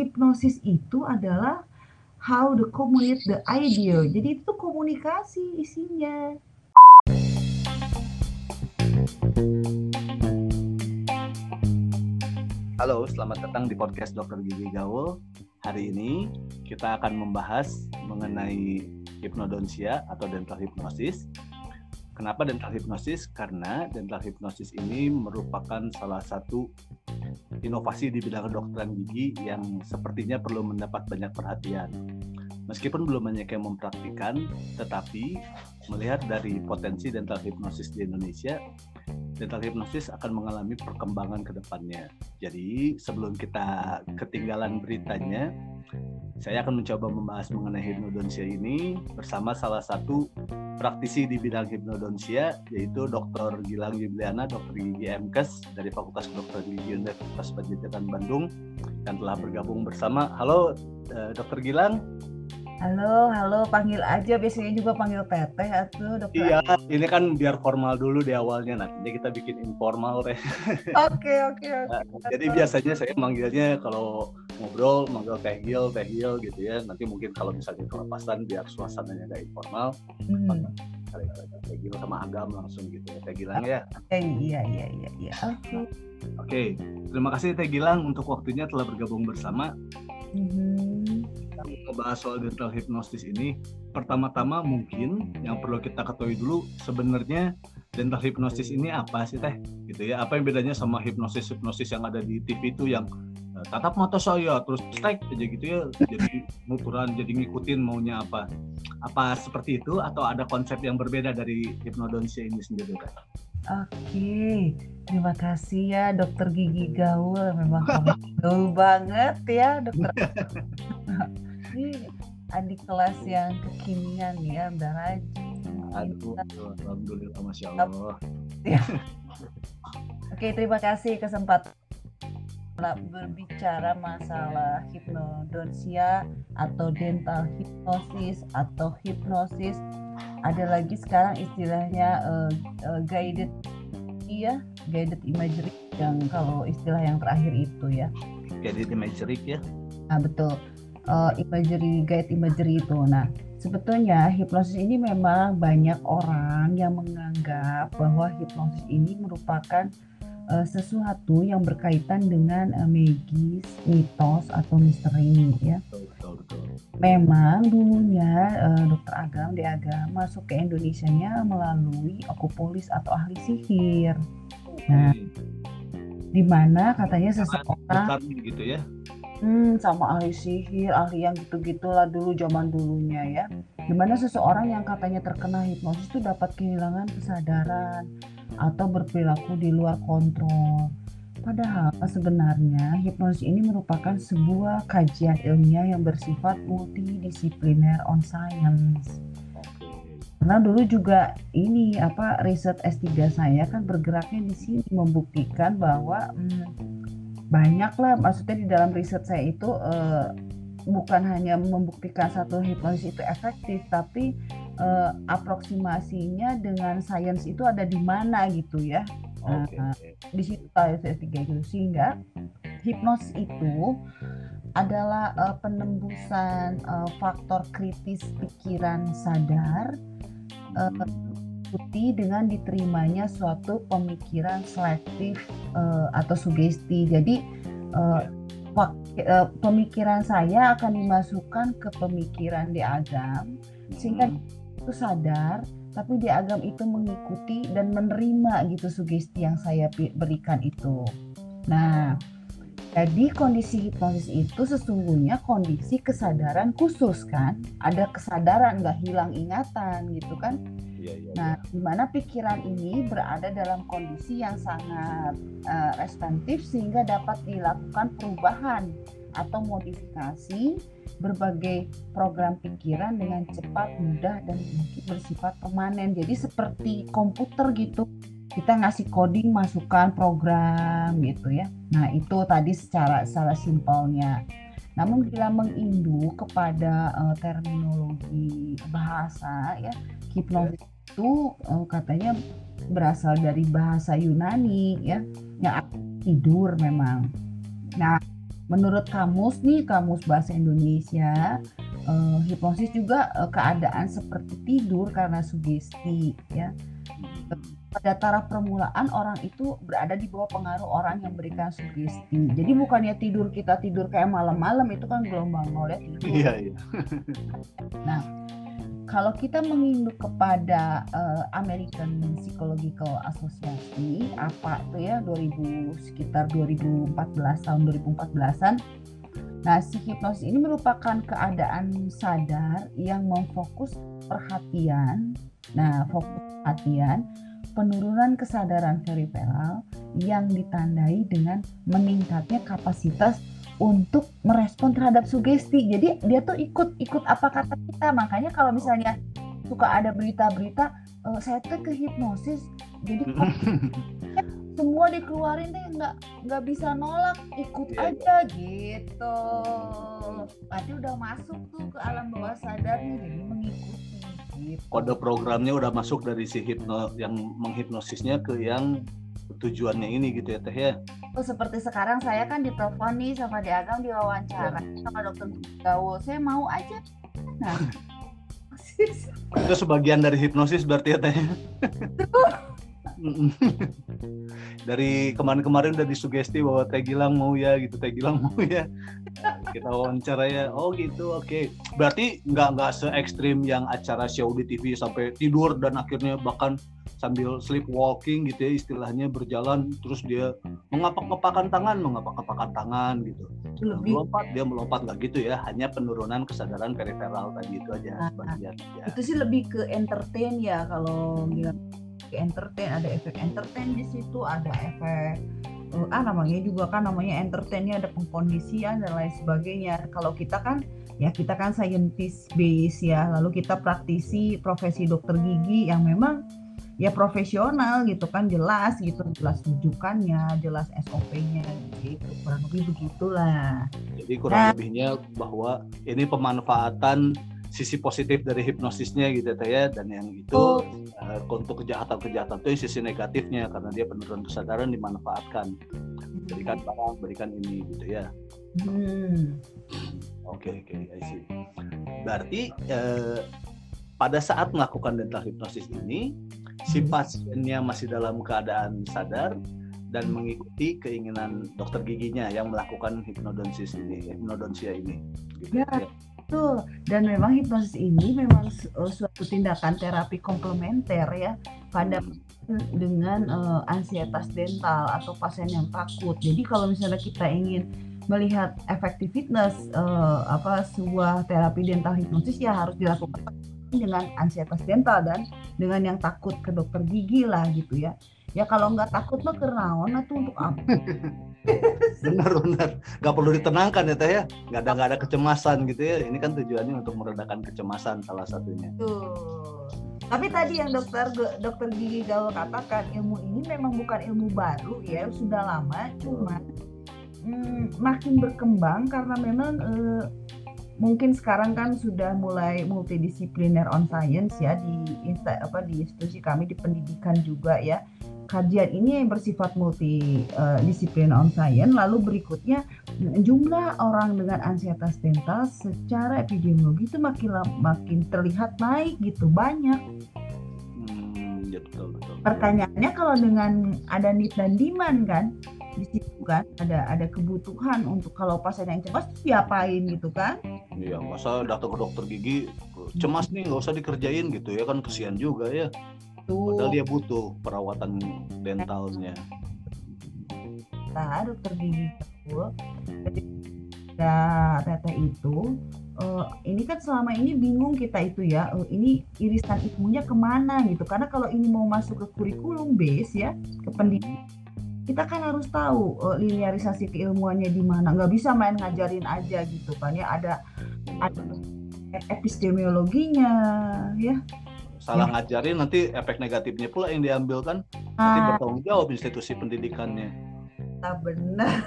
hipnosis itu adalah how to communicate the idea. Jadi itu komunikasi isinya. Halo, selamat datang di podcast Dokter Gigi Gaul. Hari ini kita akan membahas mengenai hipnodonsia atau dental hipnosis. Kenapa dental hipnosis? Karena dental hipnosis ini merupakan salah satu inovasi di bidang kedokteran gigi yang sepertinya perlu mendapat banyak perhatian. Meskipun belum banyak yang mempraktikkan, tetapi melihat dari potensi dental hipnosis di Indonesia, dental hipnosis akan mengalami perkembangan ke depannya. Jadi sebelum kita ketinggalan beritanya, saya akan mencoba membahas mengenai hipnodonsia ini bersama salah satu praktisi di bidang hipnodonsia yaitu Dr. Gilang Yubliana, Dr. Gigi MKes dari Fakultas Kedokteran Gigi Universitas Pendidikan Bandung yang telah bergabung bersama. Halo eh, Dr. Gilang. Halo, halo, panggil aja. Biasanya juga panggil teteh atau dokter. Iya, ini kan biar formal dulu di awalnya. Nanti kita bikin informal teh. Oke, oke, oke. Nah, jadi biasanya saya manggilnya kalau ngobrol manggil teh Gil, teh Gil gitu ya. Nanti mungkin kalau misalnya kelepasan biar suasananya nggak informal. Hmm. Teh Gil sama Agam langsung gitu ya. Teh Gilang ya. Eh, iya, iya, iya, iya. Oke. Oke, terima kasih Teh Gilang untuk waktunya telah bergabung bersama. Kita mau ngebahas soal dental hypnosis ini. Pertama-tama mungkin yang perlu kita ketahui dulu sebenarnya dental hypnosis ini apa sih Teh? Gitu ya. Apa yang bedanya sama hipnosis-hipnosis yang ada di TV itu yang eh, tatap mata saya terus strike aja gitu ya jadi muturan jadi ngikutin maunya apa apa seperti itu atau ada konsep yang berbeda dari hipnodonsia ini sendiri Teh? Oke, terima kasih ya Dokter Gigi Gaul. Memang kamu gaul banget ya Dokter. Ini adik kelas yang kekinian ya, udah rajin. Aduh, alhamdulillah masya Allah. Oke, terima kasih kesempatan berbicara masalah hipnodonsia atau dental hipnosis atau hipnosis. Ada lagi sekarang istilahnya uh, uh, guided iya, guided imagery yang kalau istilah yang terakhir itu ya. Jadi imagery ya. Nah, betul. Uh, imagery guide imagery itu. Nah, sebetulnya hipnosis ini memang banyak orang yang menganggap bahwa hipnosis ini merupakan uh, sesuatu yang berkaitan dengan uh, magis, mitos atau misteri ya. Betul, betul, betul. Memang dulunya uh, dokter Agam di Agam masuk ke Indonesianya melalui okupulis atau ahli sihir. Nah, di mana katanya seseorang gitu ya. Hmm, sama ahli sihir, ahli yang gitu-gitulah dulu zaman dulunya ya. Di mana seseorang yang katanya terkena hipnosis itu dapat kehilangan kesadaran atau berperilaku di luar kontrol. Padahal sebenarnya hipnosis ini merupakan sebuah kajian ilmiah yang bersifat multidisipliner on science. Karena dulu juga ini apa riset S3 saya kan bergeraknya di sini membuktikan bahwa hmm, banyak lah maksudnya di dalam riset saya itu eh, bukan hanya membuktikan satu hipnosis itu efektif tapi eh, aproksimasinya dengan sains itu ada di mana gitu ya Nah, Oke, oke. di situ S3 gitu sehingga hipnosis itu adalah eh, penembusan eh, faktor kritis pikiran sadar eh, diikuti dengan diterimanya suatu pemikiran selektif eh, atau sugesti. Jadi fak- eh, pemikiran saya akan dimasukkan ke pemikiran di agam sehingga Hmm. itu sadar, tapi di agam itu mengikuti dan menerima gitu sugesti yang saya berikan itu. Nah, jadi kondisi hipnosis itu sesungguhnya kondisi kesadaran khusus kan? Ada kesadaran nggak hilang ingatan gitu kan? Iya, iya. Nah, di mana pikiran ini berada dalam kondisi yang sangat eh, responsif sehingga dapat dilakukan perubahan atau modifikasi berbagai program pikiran dengan cepat, mudah dan mungkin bersifat permanen. Jadi seperti komputer gitu. Kita ngasih coding, masukkan program gitu ya. Nah, itu tadi secara secara simpelnya. Namun bila mengindu kepada eh, terminologi bahasa ya, hipnosis itu eh, katanya berasal dari bahasa Yunani ya yang tidur memang. Nah menurut kamus nih kamus bahasa Indonesia uh, hipnosis juga uh, keadaan seperti tidur karena sugesti ya pada taraf permulaan orang itu berada di bawah pengaruh orang yang berikan sugesti. Jadi bukannya tidur kita tidur kayak malam-malam itu kan gelombang nol ya tidur. Iya, iya. nah, kalau kita menginduk kepada uh, American Psychological Association apa itu ya 2000 sekitar 2014 tahun 2014-an Nah, si hipnosis ini merupakan keadaan sadar yang memfokus perhatian. Nah, fokus perhatian penurunan kesadaran periferal yang ditandai dengan meningkatnya kapasitas untuk merespon terhadap sugesti. Jadi dia tuh ikut ikut apa kata kita. Makanya kalau misalnya suka ada berita-berita uh, saya tuh ke hipnosis, jadi semua dikeluarin deh nggak nggak bisa nolak ikut yeah. aja gitu. Berarti udah masuk tuh ke alam bawah sadarnya jadi mengikuti gitu. kode programnya udah masuk dari si hipno yang menghipnosisnya ke yang tujuannya ini gitu ya teh ya? Oh seperti sekarang saya kan ditelepon nih sama di Agam diwawancara. Ya. sama dokter Gawo saya mau aja. Nah. Itu sebagian dari hipnosis berarti ya teh dari kemarin-kemarin udah disugesti bahwa Teh Gilang mau ya gitu Teh Gilang mau ya. Kita wawancara ya. Oh gitu. Oke. Okay. berarti nggak nggak se ekstrim yang acara show di TV sampai tidur dan akhirnya bahkan sambil sleepwalking gitu ya istilahnya berjalan terus dia mengapak-ngapakan tangan mengapak-ngapakan tangan gitu Lebih. melompat dia melompat nggak gitu ya hanya penurunan kesadaran periferal tadi itu aja nah, sebagian ya. itu sih lebih ke entertain ya kalau bilang entertain ada efek entertain di situ ada efek uh, ah namanya juga kan namanya entertainnya ada pengkondisian dan lain sebagainya kalau kita kan ya kita kan scientist base ya lalu kita praktisi profesi dokter gigi yang memang ya profesional gitu kan jelas gitu jelas rujukannya jelas SOP-nya gitu kurang lebih begitulah. Jadi kurang nah, lebihnya bahwa ini pemanfaatan sisi positif dari hipnosisnya gitu ya dan yang itu oh. uh, untuk kejahatan-kejahatan itu sisi negatifnya karena dia penurunan kesadaran dimanfaatkan. Berikan barang berikan ini gitu ya. Hmm. oke oke okay, I see. Berarti uh, pada saat melakukan dental hipnosis ini si hmm. pasiennya masih dalam keadaan sadar dan mengikuti keinginan dokter giginya yang melakukan hipnodonsis ini hipnodonsia ini gitu, ya. ya Betul. Dan memang hipnosis ini memang uh, suatu tindakan terapi komplementer ya pada dengan uh, ansietas dental atau pasien yang takut. Jadi kalau misalnya kita ingin melihat efektivitas uh, apa sebuah terapi dental hipnosis ya harus dilakukan dengan ansietas dental dan dengan yang takut ke dokter gigi lah gitu ya. Ya kalau nggak takut mah kernaon atau untuk apa? benar benar. Nggak perlu ditenangkan ya teh ya. Nggak ada nggak ada kecemasan gitu ya. Ini kan tujuannya untuk meredakan kecemasan salah satunya. Tuh tapi tadi yang dokter dokter gigi gaul katakan ilmu ini memang bukan ilmu baru ya sudah lama cuma hmm, makin berkembang karena memang eh, mungkin sekarang kan sudah mulai multidisipliner on science ya di insta apa di institusi kami di pendidikan juga ya kajian ini yang bersifat multidisiplin on science lalu berikutnya jumlah orang dengan ansietas dental secara epidemiologi itu makin makin terlihat naik gitu banyak hmm, ya betul, betul. pertanyaannya kalau dengan ada need dan demand kan di situ kan ada ada kebutuhan untuk kalau pasien yang cemas diapain gitu kan iya masa datang ke dokter gigi cemas nih nggak usah dikerjain gitu ya kan kesian juga ya Betul. Padahal dia butuh perawatan dentalnya. Nah, dokter gigi ketika teteh itu uh, ini kan selama ini bingung kita itu ya uh, ini irisan ilmunya ke mana gitu karena kalau ini mau masuk ke kurikulum base ya ke pendidikan kita kan harus tahu uh, linearisasi keilmuannya di mana. Nggak bisa main ngajarin aja gitu kan ya. Ada ada epistemologinya ya. Salah ya. ngajarin nanti efek negatifnya pula yang diambil kan. Nanti ah. bertanggung jawab institusi pendidikannya. Tak benar.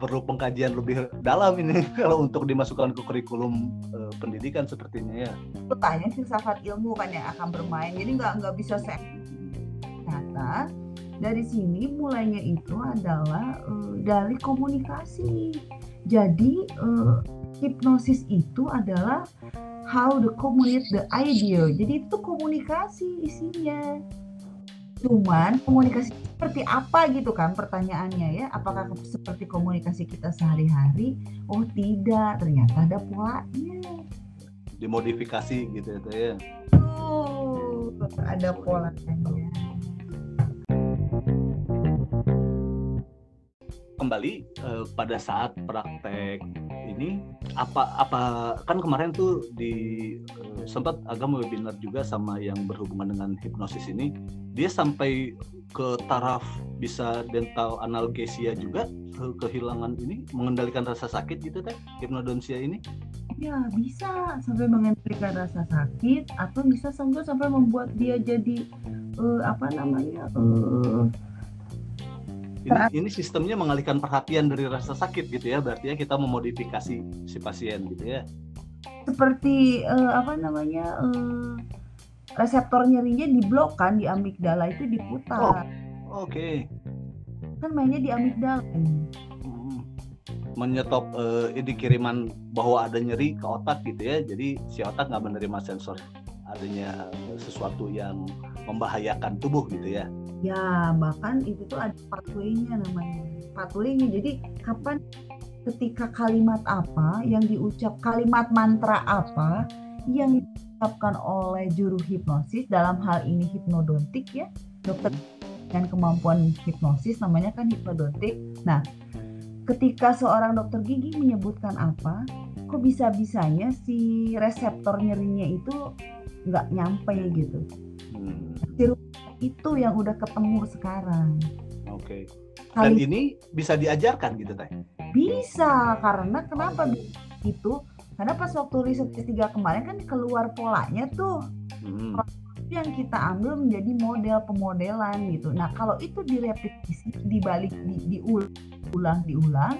Perlu pengkajian lebih dalam ini kalau untuk dimasukkan ke kurikulum uh, pendidikan sepertinya ya. Sih filsafat ilmu kan yang akan bermain. Jadi nggak nggak bisa saya ternyata dari sini mulainya itu adalah uh, dari komunikasi. Jadi uh, hipnosis itu adalah how to communicate the idea. Jadi itu komunikasi isinya. Cuman komunikasi seperti apa gitu kan pertanyaannya ya? Apakah seperti komunikasi kita sehari-hari? Oh tidak, ternyata ada polanya. Dimodifikasi gitu ya. Oh, ada polanya. Kembali uh, pada saat praktek ini apa apa kan kemarin tuh di uh, sempat agak webinar juga sama yang berhubungan dengan hipnosis ini. Dia sampai ke taraf bisa dental analgesia juga ke kehilangan ini mengendalikan rasa sakit gitu teh hipnodonsia ini? Ya bisa sampai mengendalikan rasa sakit atau bisa sampai sampai membuat dia jadi uh, apa namanya uh, ini, ini sistemnya mengalihkan perhatian dari rasa sakit gitu ya. Berarti ya kita memodifikasi si pasien gitu ya. Seperti uh, apa namanya uh, reseptor nyerinya diblok kan di amigdala itu diputar. Oh, oke. Okay. kan mainnya di amigdala. Hmm. menyetop uh, ini kiriman bahwa ada nyeri ke otak gitu ya. Jadi si otak nggak menerima sensor adanya sesuatu yang membahayakan tubuh gitu ya ya bahkan itu tuh ada pathway-nya namanya pathway-nya jadi kapan ketika kalimat apa yang diucap kalimat mantra apa yang diucapkan oleh juru hipnosis dalam hal ini hipnodontik ya dokter dengan kemampuan hipnosis namanya kan hipnodontik. Nah ketika seorang dokter gigi menyebutkan apa kok bisa-bisanya si reseptor nyerinya itu nggak nyampe gitu? Hmm itu yang udah ketemu sekarang. Oke. Okay. Dan Kali, ini bisa diajarkan gitu teh? Bisa karena kenapa itu? Karena pas waktu riset ketiga kemarin kan keluar polanya tuh. Hmm. yang kita ambil menjadi model pemodelan gitu. Nah kalau itu direpetisi, dibalik, di, diulang, diulang,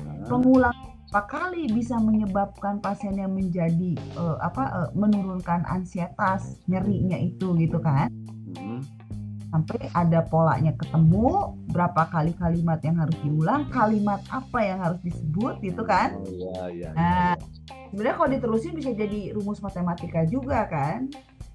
hmm. pengulang berapa kali bisa menyebabkan pasien yang menjadi uh, apa uh, menurunkan ansietas nyerinya itu gitu kan? Hmm sampai ada polanya ketemu berapa kali kalimat yang harus diulang kalimat apa yang harus disebut gitu kan? Oh, iya, iya, nah iya. sebenarnya kalau diterusin bisa jadi rumus matematika juga kan?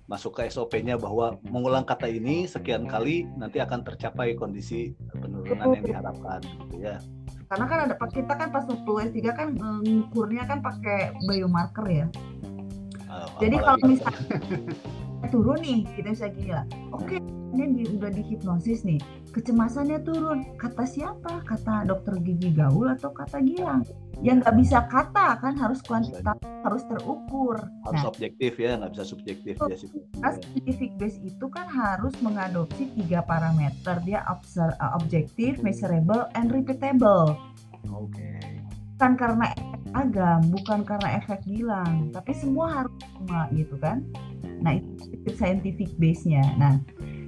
Masuk ke SOP-nya bahwa mengulang kata ini sekian kali nanti akan tercapai kondisi penurunan yang diharapkan gitu ya. Karena kan ada kita kan pas waktu S3 kan ngukurnya kan pakai biomarker ya. Uh, jadi kalau misalnya turun nih kita bisa gini lah. Oke okay, ini di, udah dihipnosis nih. Kecemasannya turun. Kata siapa? Kata dokter gigi gaul atau kata Gilang? Yang nggak bisa kata kan harus kuantitas harus terukur. Harus nah, objektif ya nggak bisa subjektif ya sih. Scientific base itu kan harus mengadopsi tiga parameter. Dia observe, uh, objektif measurable and repeatable. Oke. Okay. bukan karena agam bukan karena efek Gilang tapi semua harus sama gitu kan? Nah itu scientific base-nya. Nah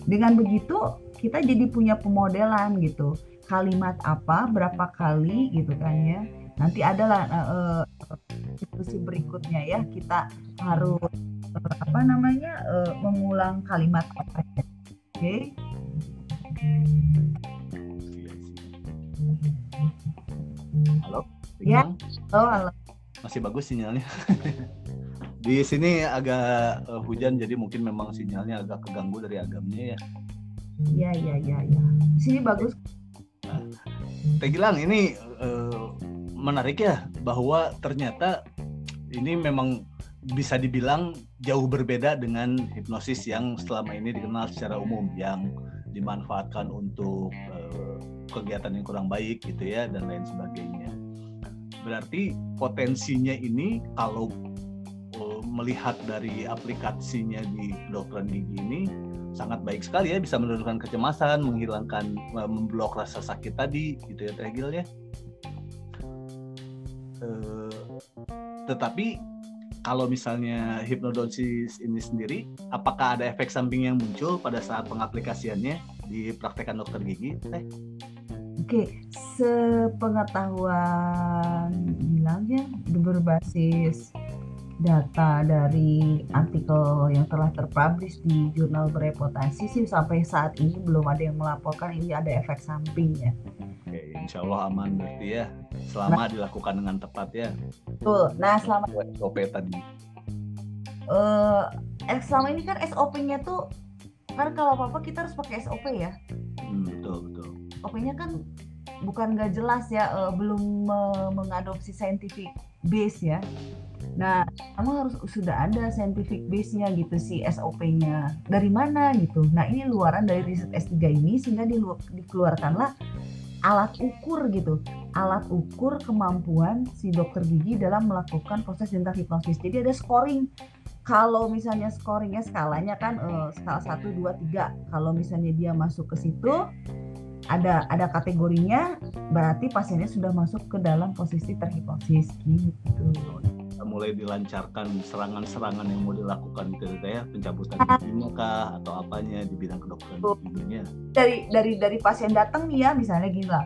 dengan begitu kita jadi punya pemodelan gitu. Kalimat apa berapa kali gitu kan ya. Nanti adalah uh, diskusi berikutnya ya kita harus uh, apa namanya uh, mengulang kalimat apa ya. Oke. Okay? Halo? Ya. Halo, halo. Masih bagus sinyalnya. di sini agak uh, hujan jadi mungkin memang sinyalnya agak keganggu dari agamnya ya. Iya iya iya ya. Di sini bagus. Nah, Teh Gilang ini uh, menarik ya bahwa ternyata ini memang bisa dibilang jauh berbeda dengan hipnosis yang selama ini dikenal secara umum yang dimanfaatkan untuk uh, kegiatan yang kurang baik gitu ya dan lain sebagainya. Berarti potensinya ini kalau melihat dari aplikasinya di kedokteran gigi ini sangat baik sekali ya bisa menurunkan kecemasan, menghilangkan memblok rasa sakit tadi gitu ya Teh Gil ya. Uh, tetapi kalau misalnya hipnodonsis ini sendiri, apakah ada efek samping yang muncul pada saat pengaplikasiannya di praktekan dokter gigi, Teh? Oke, sepengetahuan bilangnya berbasis data dari artikel yang telah terpublish di jurnal bereputasi sih sampai saat ini belum ada yang melaporkan ini ada efek samping ya. Oke, insya Allah aman berarti ya. Selama dilakukan dengan tepat ya. Betul. Nah, selama SOP tadi. eh eh, selama ini kan SOP-nya tuh kan kalau apa-apa kita harus pakai SOP ya. Hmm, betul betul. SOP-nya kan bukan nggak jelas ya, eh, belum me- mengadopsi scientific base ya. Nah, kamu harus sudah ada scientific base-nya gitu sih SOP-nya. Dari mana gitu. Nah, ini luaran dari riset S3 ini sehingga dikeluarkanlah alat ukur gitu. Alat ukur kemampuan si dokter gigi dalam melakukan proses dental hipnosis. Jadi ada scoring. Kalau misalnya scoringnya skalanya kan eh, skala 1, 2, 3. Kalau misalnya dia masuk ke situ ada ada kategorinya berarti pasiennya sudah masuk ke dalam posisi terhipnosis gitu. Mulai dilancarkan serangan-serangan yang mau dilakukan gitu ya pencabutan giginya kah atau apanya di bidang kedokteran giginya Dari dari dari pasien datang nih ya misalnya gini lah.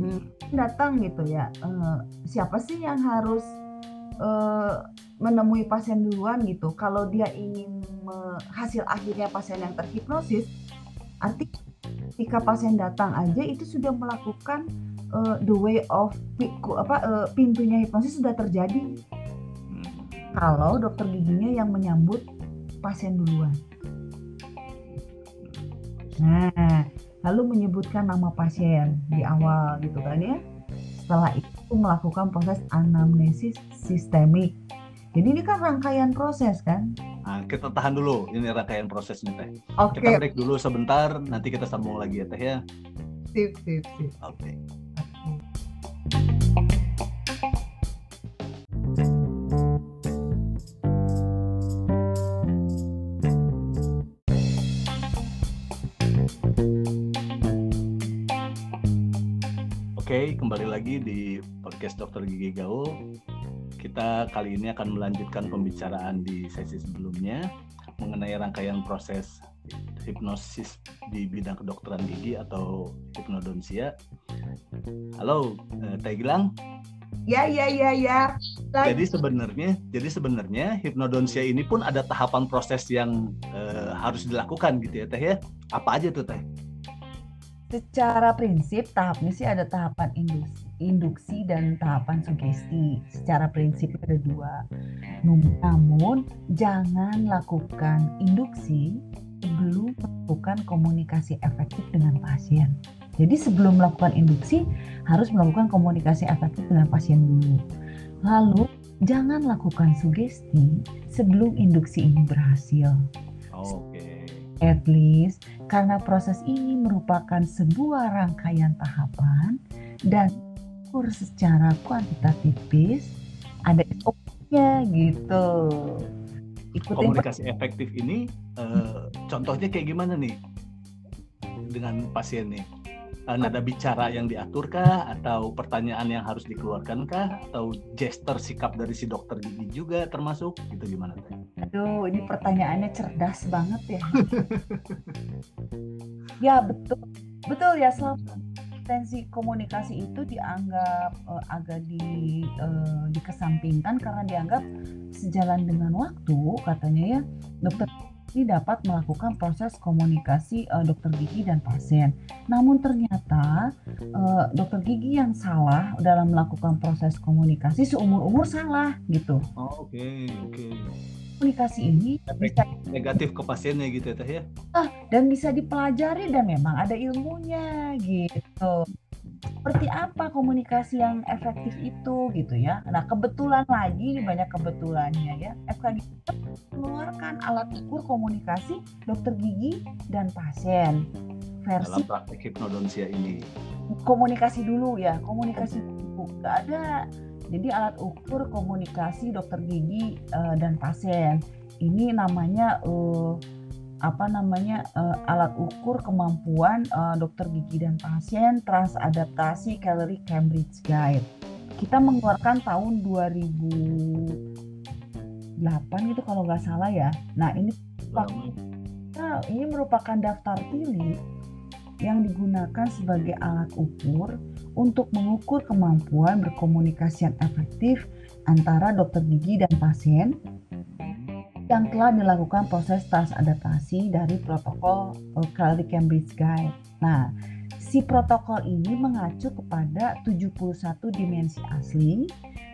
Hmm, datang gitu ya. eh, siapa sih yang harus eh, menemui pasien duluan gitu? Kalau dia ingin me- hasil akhirnya pasien yang terhipnosis, arti ketika pasien datang aja itu sudah melakukan eh, the way of apa eh, pintunya hipnosis sudah terjadi. Kalau dokter giginya yang menyambut pasien duluan. Nah, lalu menyebutkan nama pasien di awal gitu kan ya. Setelah itu melakukan proses anamnesis sistemik. Jadi ini kan rangkaian proses kan? Nah, kita tahan dulu ini rangkaian prosesnya teh Oke, kita break dulu sebentar nanti kita sambung lagi ya teh ya sip, sip, sip. oke Oke. Oke, kembali lagi di podcast Dokter Gigi Gaul. Kita kali ini akan melanjutkan pembicaraan di sesi sebelumnya mengenai rangkaian proses hipnosis di bidang kedokteran gigi atau hipnodonsia. Halo, eh, Teh Gilang. Ya, ya, ya, ya. Lagi. Jadi sebenarnya, jadi sebenarnya hipnodonsia ini pun ada tahapan proses yang eh, harus dilakukan gitu ya, Teh ya. Apa aja tuh, Teh? Secara prinsip tahapnya sih ada tahapan induksi, induksi dan tahapan sugesti. Secara prinsip ada dua. Namun jangan lakukan induksi sebelum melakukan komunikasi efektif dengan pasien. Jadi sebelum melakukan induksi harus melakukan komunikasi efektif dengan pasien dulu. Lalu jangan lakukan sugesti sebelum induksi ini berhasil Oke. At least karena proses ini merupakan sebuah rangkaian tahapan dan ukur secara kuantitatif ada SOP-nya gitu. Ikutin Komunikasi efektif ini eh, contohnya kayak gimana nih dengan pasien nih? Eh, nada bicara yang diaturkah atau pertanyaan yang harus dikeluarkankah atau gesture sikap dari si dokter gigi juga termasuk gitu gimana Teh? Aduh, ini pertanyaannya cerdas banget ya. ya betul, betul ya. Selama tensi komunikasi itu dianggap eh, agak di eh, dikesampingkan karena dianggap sejalan dengan waktu, katanya ya dokter ini dapat melakukan proses komunikasi eh, dokter gigi dan pasien. Namun ternyata eh, dokter gigi yang salah dalam melakukan proses komunikasi seumur umur salah gitu. Oh, Oke oke. Komunikasi ini bisa Negatif ke pasiennya gitu ya Teh ya? dan bisa dipelajari dan memang ada ilmunya gitu. Seperti apa komunikasi yang efektif itu gitu ya. Nah kebetulan lagi banyak kebetulannya ya. FKG mengeluarkan alat ukur komunikasi dokter gigi dan pasien versi dalam praktek hipnodonsia ini. komunikasi dulu ya komunikasi dulu nggak ada jadi alat ukur komunikasi dokter gigi eh, dan pasien. Ini namanya eh, apa namanya eh, alat ukur kemampuan eh, dokter gigi dan pasien transadaptasi Calorie Cambridge Guide. Kita mengeluarkan tahun 2008 gitu kalau nggak salah ya. Nah ini. Nah, ini merupakan daftar pilih yang digunakan sebagai alat ukur untuk mengukur kemampuan berkomunikasi yang efektif antara dokter gigi dan pasien yang telah dilakukan proses transadaptasi dari protokol Quality Cambridge Guide. Nah, si protokol ini mengacu kepada 71 dimensi asli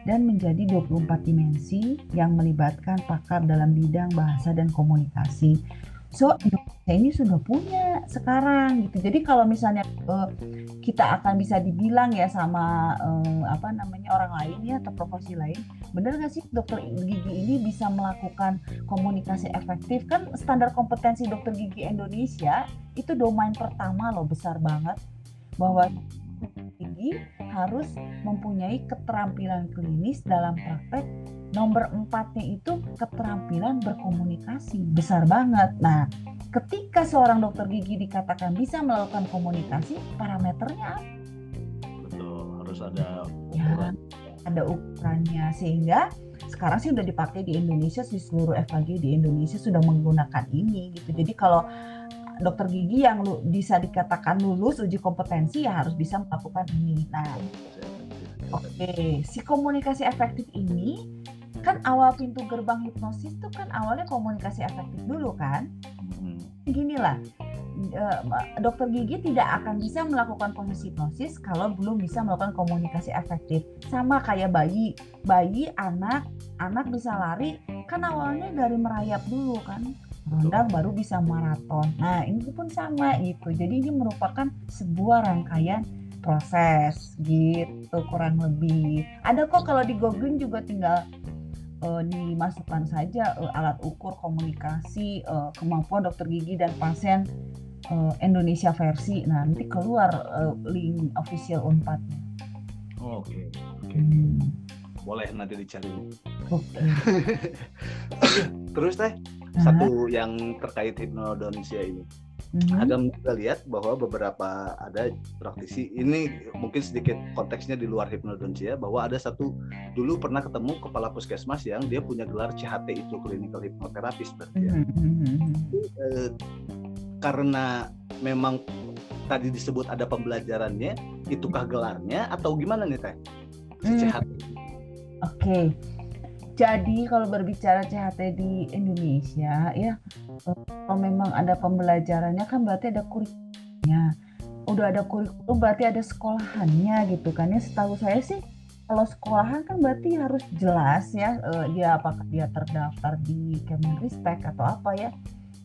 dan menjadi 24 dimensi yang melibatkan pakar dalam bidang bahasa dan komunikasi. So Indonesia ini sudah punya sekarang gitu. Jadi kalau misalnya uh, kita akan bisa dibilang ya sama uh, apa namanya orang lain ya atau profesi lain, benar nggak sih dokter gigi ini bisa melakukan komunikasi efektif? Kan standar kompetensi dokter gigi Indonesia itu domain pertama loh besar banget bahwa gigi harus mempunyai keterampilan klinis dalam praktek nomor empatnya itu keterampilan berkomunikasi besar banget. Nah, ketika seorang dokter gigi dikatakan bisa melakukan komunikasi, parameternya Betul, harus ada ya, ukuran. ada ukurannya sehingga sekarang sih udah dipakai di Indonesia sih seluruh FKG di Indonesia sudah menggunakan ini gitu. Jadi kalau dokter gigi yang lu, bisa dikatakan lulus uji kompetensi ya harus bisa melakukan ini. Nah, oke, okay. si komunikasi efektif ini kan awal pintu gerbang hipnosis tuh kan awalnya komunikasi efektif dulu kan? Hmm. gini lah eh, dokter gigi tidak akan bisa melakukan proses hipnosis kalau belum bisa melakukan komunikasi efektif. Sama kayak bayi. Bayi anak anak bisa lari kan awalnya dari merayap dulu kan. Rendang baru bisa maraton. Nah ini pun sama gitu. Jadi ini merupakan sebuah rangkaian proses gitu kurang lebih. Ada kok kalau di googling juga tinggal uh, dimasukkan saja uh, alat ukur komunikasi uh, kemampuan dokter gigi dan pasien uh, Indonesia versi. Nah, nanti keluar uh, link official Unpad-nya. Oh, Oke. Okay. Okay. Hmm. Boleh nanti dicari. Okay. Terus teh, satu yang terkait hipnodonsia ini hmm Agam juga lihat bahwa beberapa ada praktisi ini mungkin sedikit konteksnya di luar hipnodontia bahwa ada satu dulu pernah ketemu kepala puskesmas yang dia punya gelar CHT itu clinical hypnotherapist berarti ya. Mm-hmm. E, karena memang tadi disebut ada pembelajarannya, itukah gelarnya atau gimana nih teh? Si mm. CHT. Oke. Okay jadi kalau berbicara CHT di Indonesia ya kalau memang ada pembelajarannya kan berarti ada kurikulumnya. Udah ada kurikulum berarti ada sekolahannya gitu kan ya. Setahu saya sih kalau sekolahan kan berarti harus jelas ya eh, dia apakah dia terdaftar di Kemenristek atau apa ya.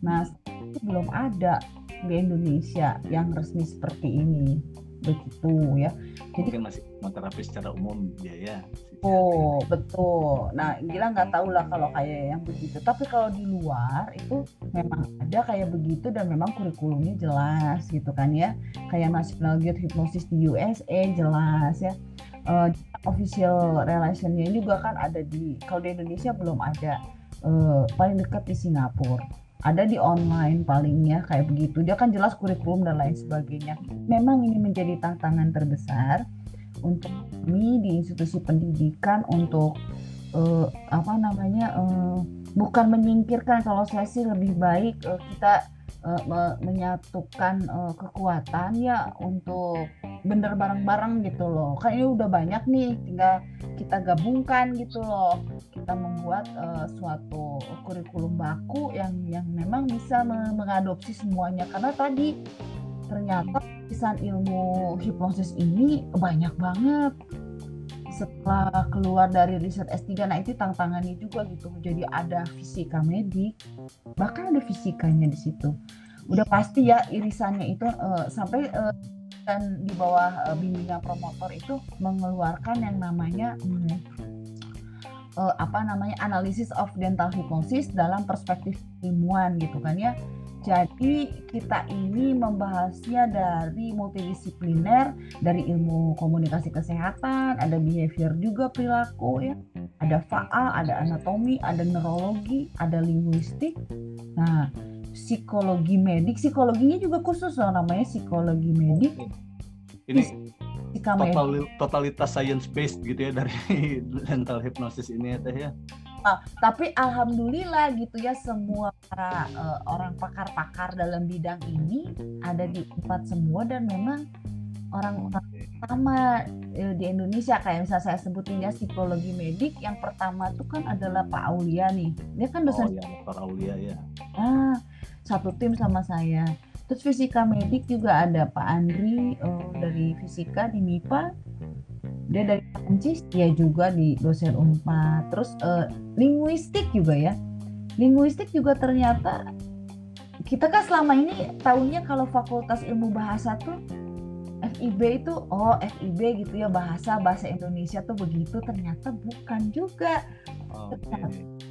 Nah, itu belum ada di Indonesia yang resmi seperti ini begitu ya. Jadi Mungkin masih terapi secara umum biaya Oh betul. Nah Gila nggak tahu lah kalau kayak yang begitu. Tapi kalau di luar itu memang ada kayak begitu dan memang kurikulumnya jelas gitu kan ya. Kayak National Guild Hypnosis di USA jelas ya. Uh, official relationnya juga kan ada di kalau di Indonesia belum ada. Uh, paling dekat di Singapura ada di online palingnya kayak begitu dia kan jelas kurikulum dan lain sebagainya memang ini menjadi tantangan terbesar untuk kami di institusi pendidikan untuk uh, apa namanya uh, bukan menyingkirkan kalau saya sih lebih baik uh, kita uh, me menyatukan uh, kekuatan ya untuk bener bareng-bareng gitu loh. Kan ini udah banyak nih tinggal kita gabungkan gitu loh. Kita membuat uh, suatu kurikulum baku yang yang memang bisa mengadopsi semuanya. Karena tadi ternyata lisan ilmu hipnosis ini banyak banget. Setelah keluar dari riset S3 nah itu tantangannya juga gitu. Jadi ada fisika medik bahkan ada fisikanya di situ. Udah pasti ya irisannya itu uh, sampai uh, dan di bawah uh, bimbingan promotor itu mengeluarkan yang namanya hmm, uh, apa namanya analisis of dental hypnosis dalam perspektif ilmuwan gitu kan ya jadi kita ini membahasnya dari multidisipliner, dari ilmu komunikasi kesehatan, ada behavior juga perilaku ya, ada faal, ada anatomi, ada neurologi, ada linguistik. Nah, psikologi medik, psikologinya juga khusus loh namanya psikologi medik. Ini total, totalitas science based gitu ya dari dental hypnosis ini ya teh ya. Nah, tapi alhamdulillah gitu ya semua para uh, orang pakar-pakar dalam bidang ini ada di empat semua dan memang orang-orang pertama eh, di Indonesia. Kayak misalnya saya sebutin ya psikologi medik yang pertama tuh kan adalah Pak Aulia nih. Dia kan Oh dosen ya, Pak Aulia ya. ah satu tim sama saya. Terus fisika medik juga ada Pak Andri eh, dari fisika di MIPA dia dari Prancis dia juga di dosen Unpad. Terus eh, linguistik juga ya. Linguistik juga ternyata kita kan selama ini tahunya kalau fakultas ilmu bahasa tuh FIB itu oh FIB gitu ya bahasa bahasa Indonesia tuh begitu. Ternyata bukan juga. Oke.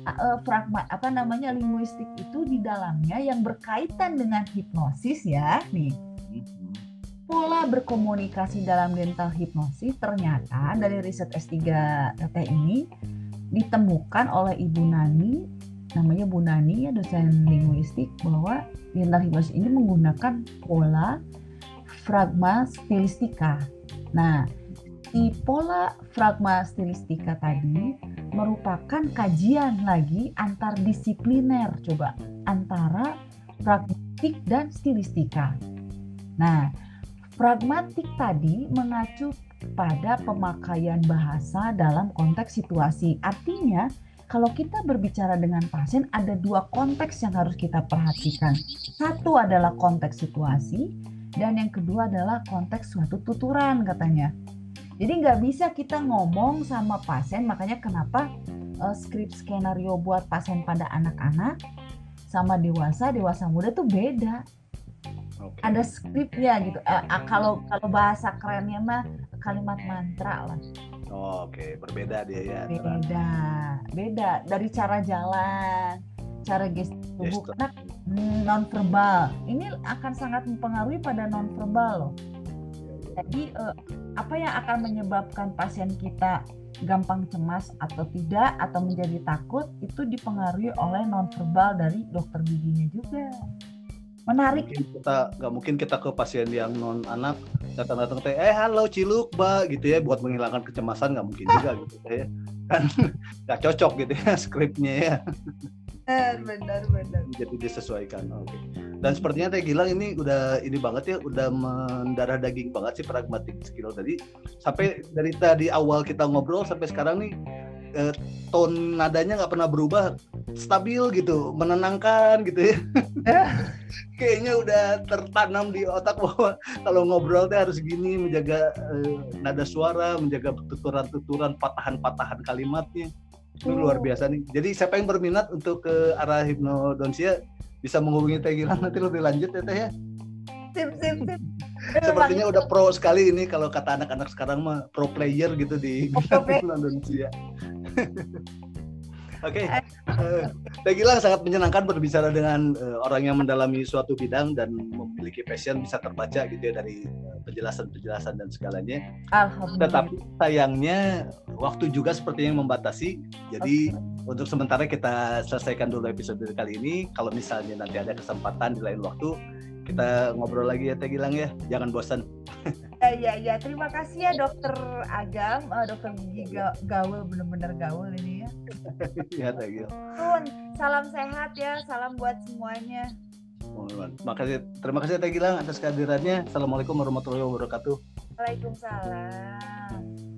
uh, fragma apa namanya linguistik itu di dalamnya yang berkaitan dengan hipnosis ya nih. Mhm. Pola berkomunikasi dalam dental hipnosis ternyata dari riset S3 teteh ini ditemukan oleh Ibu Nani namanya Bu Nani ya dosen linguistik bahwa dental hipnosis ini menggunakan pola fragma stilistika. Nah, di pola fragma stilistika tadi merupakan kajian lagi antar disipliner coba antara pragmatik dan stilistika. Nah, pragmatik tadi mengacu pada pemakaian bahasa dalam konteks situasi. Artinya, kalau kita berbicara dengan pasien ada dua konteks yang harus kita perhatikan. Satu adalah konteks situasi dan yang kedua adalah konteks suatu tuturan katanya. Jadi nggak bisa kita ngomong sama pasien, makanya kenapa uh, skrip skenario buat pasien pada anak-anak sama dewasa, dewasa muda tuh beda. Oke. Ada skripnya gitu. Ah, kalau kalau bahasa kerennya mah kalimat mantra lah. Oh, Oke, berbeda dia ya. antara Beda, beda dari cara jalan, cara gestur tubuh karena non verbal. Ini akan sangat mempengaruhi pada non verbal loh. Jadi eh, apa yang akan menyebabkan pasien kita gampang cemas atau tidak atau menjadi takut itu dipengaruhi oleh nonverbal dari dokter giginya juga. Menarik. Mungkin kita nggak mungkin kita ke pasien yang non anak datang-datang teh eh halo ciluk ba gitu ya buat menghilangkan kecemasan nggak mungkin juga gitu ya. Kan nggak cocok gitu ya skripnya ya. Benar benar. jadi disesuaikan oke. Dan sepertinya teh Gilang ini udah ini banget ya udah mendarah daging banget sih pragmatic skill tadi. Sampai dari tadi awal kita ngobrol sampai sekarang nih eh, tone nadanya nggak pernah berubah stabil gitu menenangkan gitu ya kayaknya udah tertanam di otak bahwa kalau ngobrol teh harus gini menjaga eh, nada suara menjaga tuturan-tuturan patahan-patahan kalimatnya itu luar biasa nih jadi siapa yang berminat untuk ke arah hipnodonsia bisa menghubungi Teh Gilang nanti lebih lanjut ya Teh ya Sip sip sip. sepertinya udah pro sekali ini kalau kata anak-anak sekarang mah pro player gitu di player. Indonesia. Oke, eh, Teh Gilang sangat menyenangkan berbicara dengan eh, orang yang mendalami suatu bidang dan memiliki passion bisa terbaca gitu ya dari eh, penjelasan-penjelasan dan segalanya. Alhamdulillah. Tetapi sayangnya waktu juga sepertinya membatasi. Jadi untuk sementara kita selesaikan dulu episode kali ini. Kalau misalnya nanti ada kesempatan di lain waktu, kita ngobrol lagi ya Teh Gilang ya. Jangan bosan. Ya, ya, ya. Terima kasih ya dokter Agam, eh, dokter gigi ga- gaul, bener-bener gaul ini ya. ya Teh Gilang. Tun, salam sehat ya, salam buat semuanya. Makasih, terima kasih Teh Gilang atas kehadirannya. Assalamualaikum warahmatullahi wabarakatuh. Waalaikumsalam.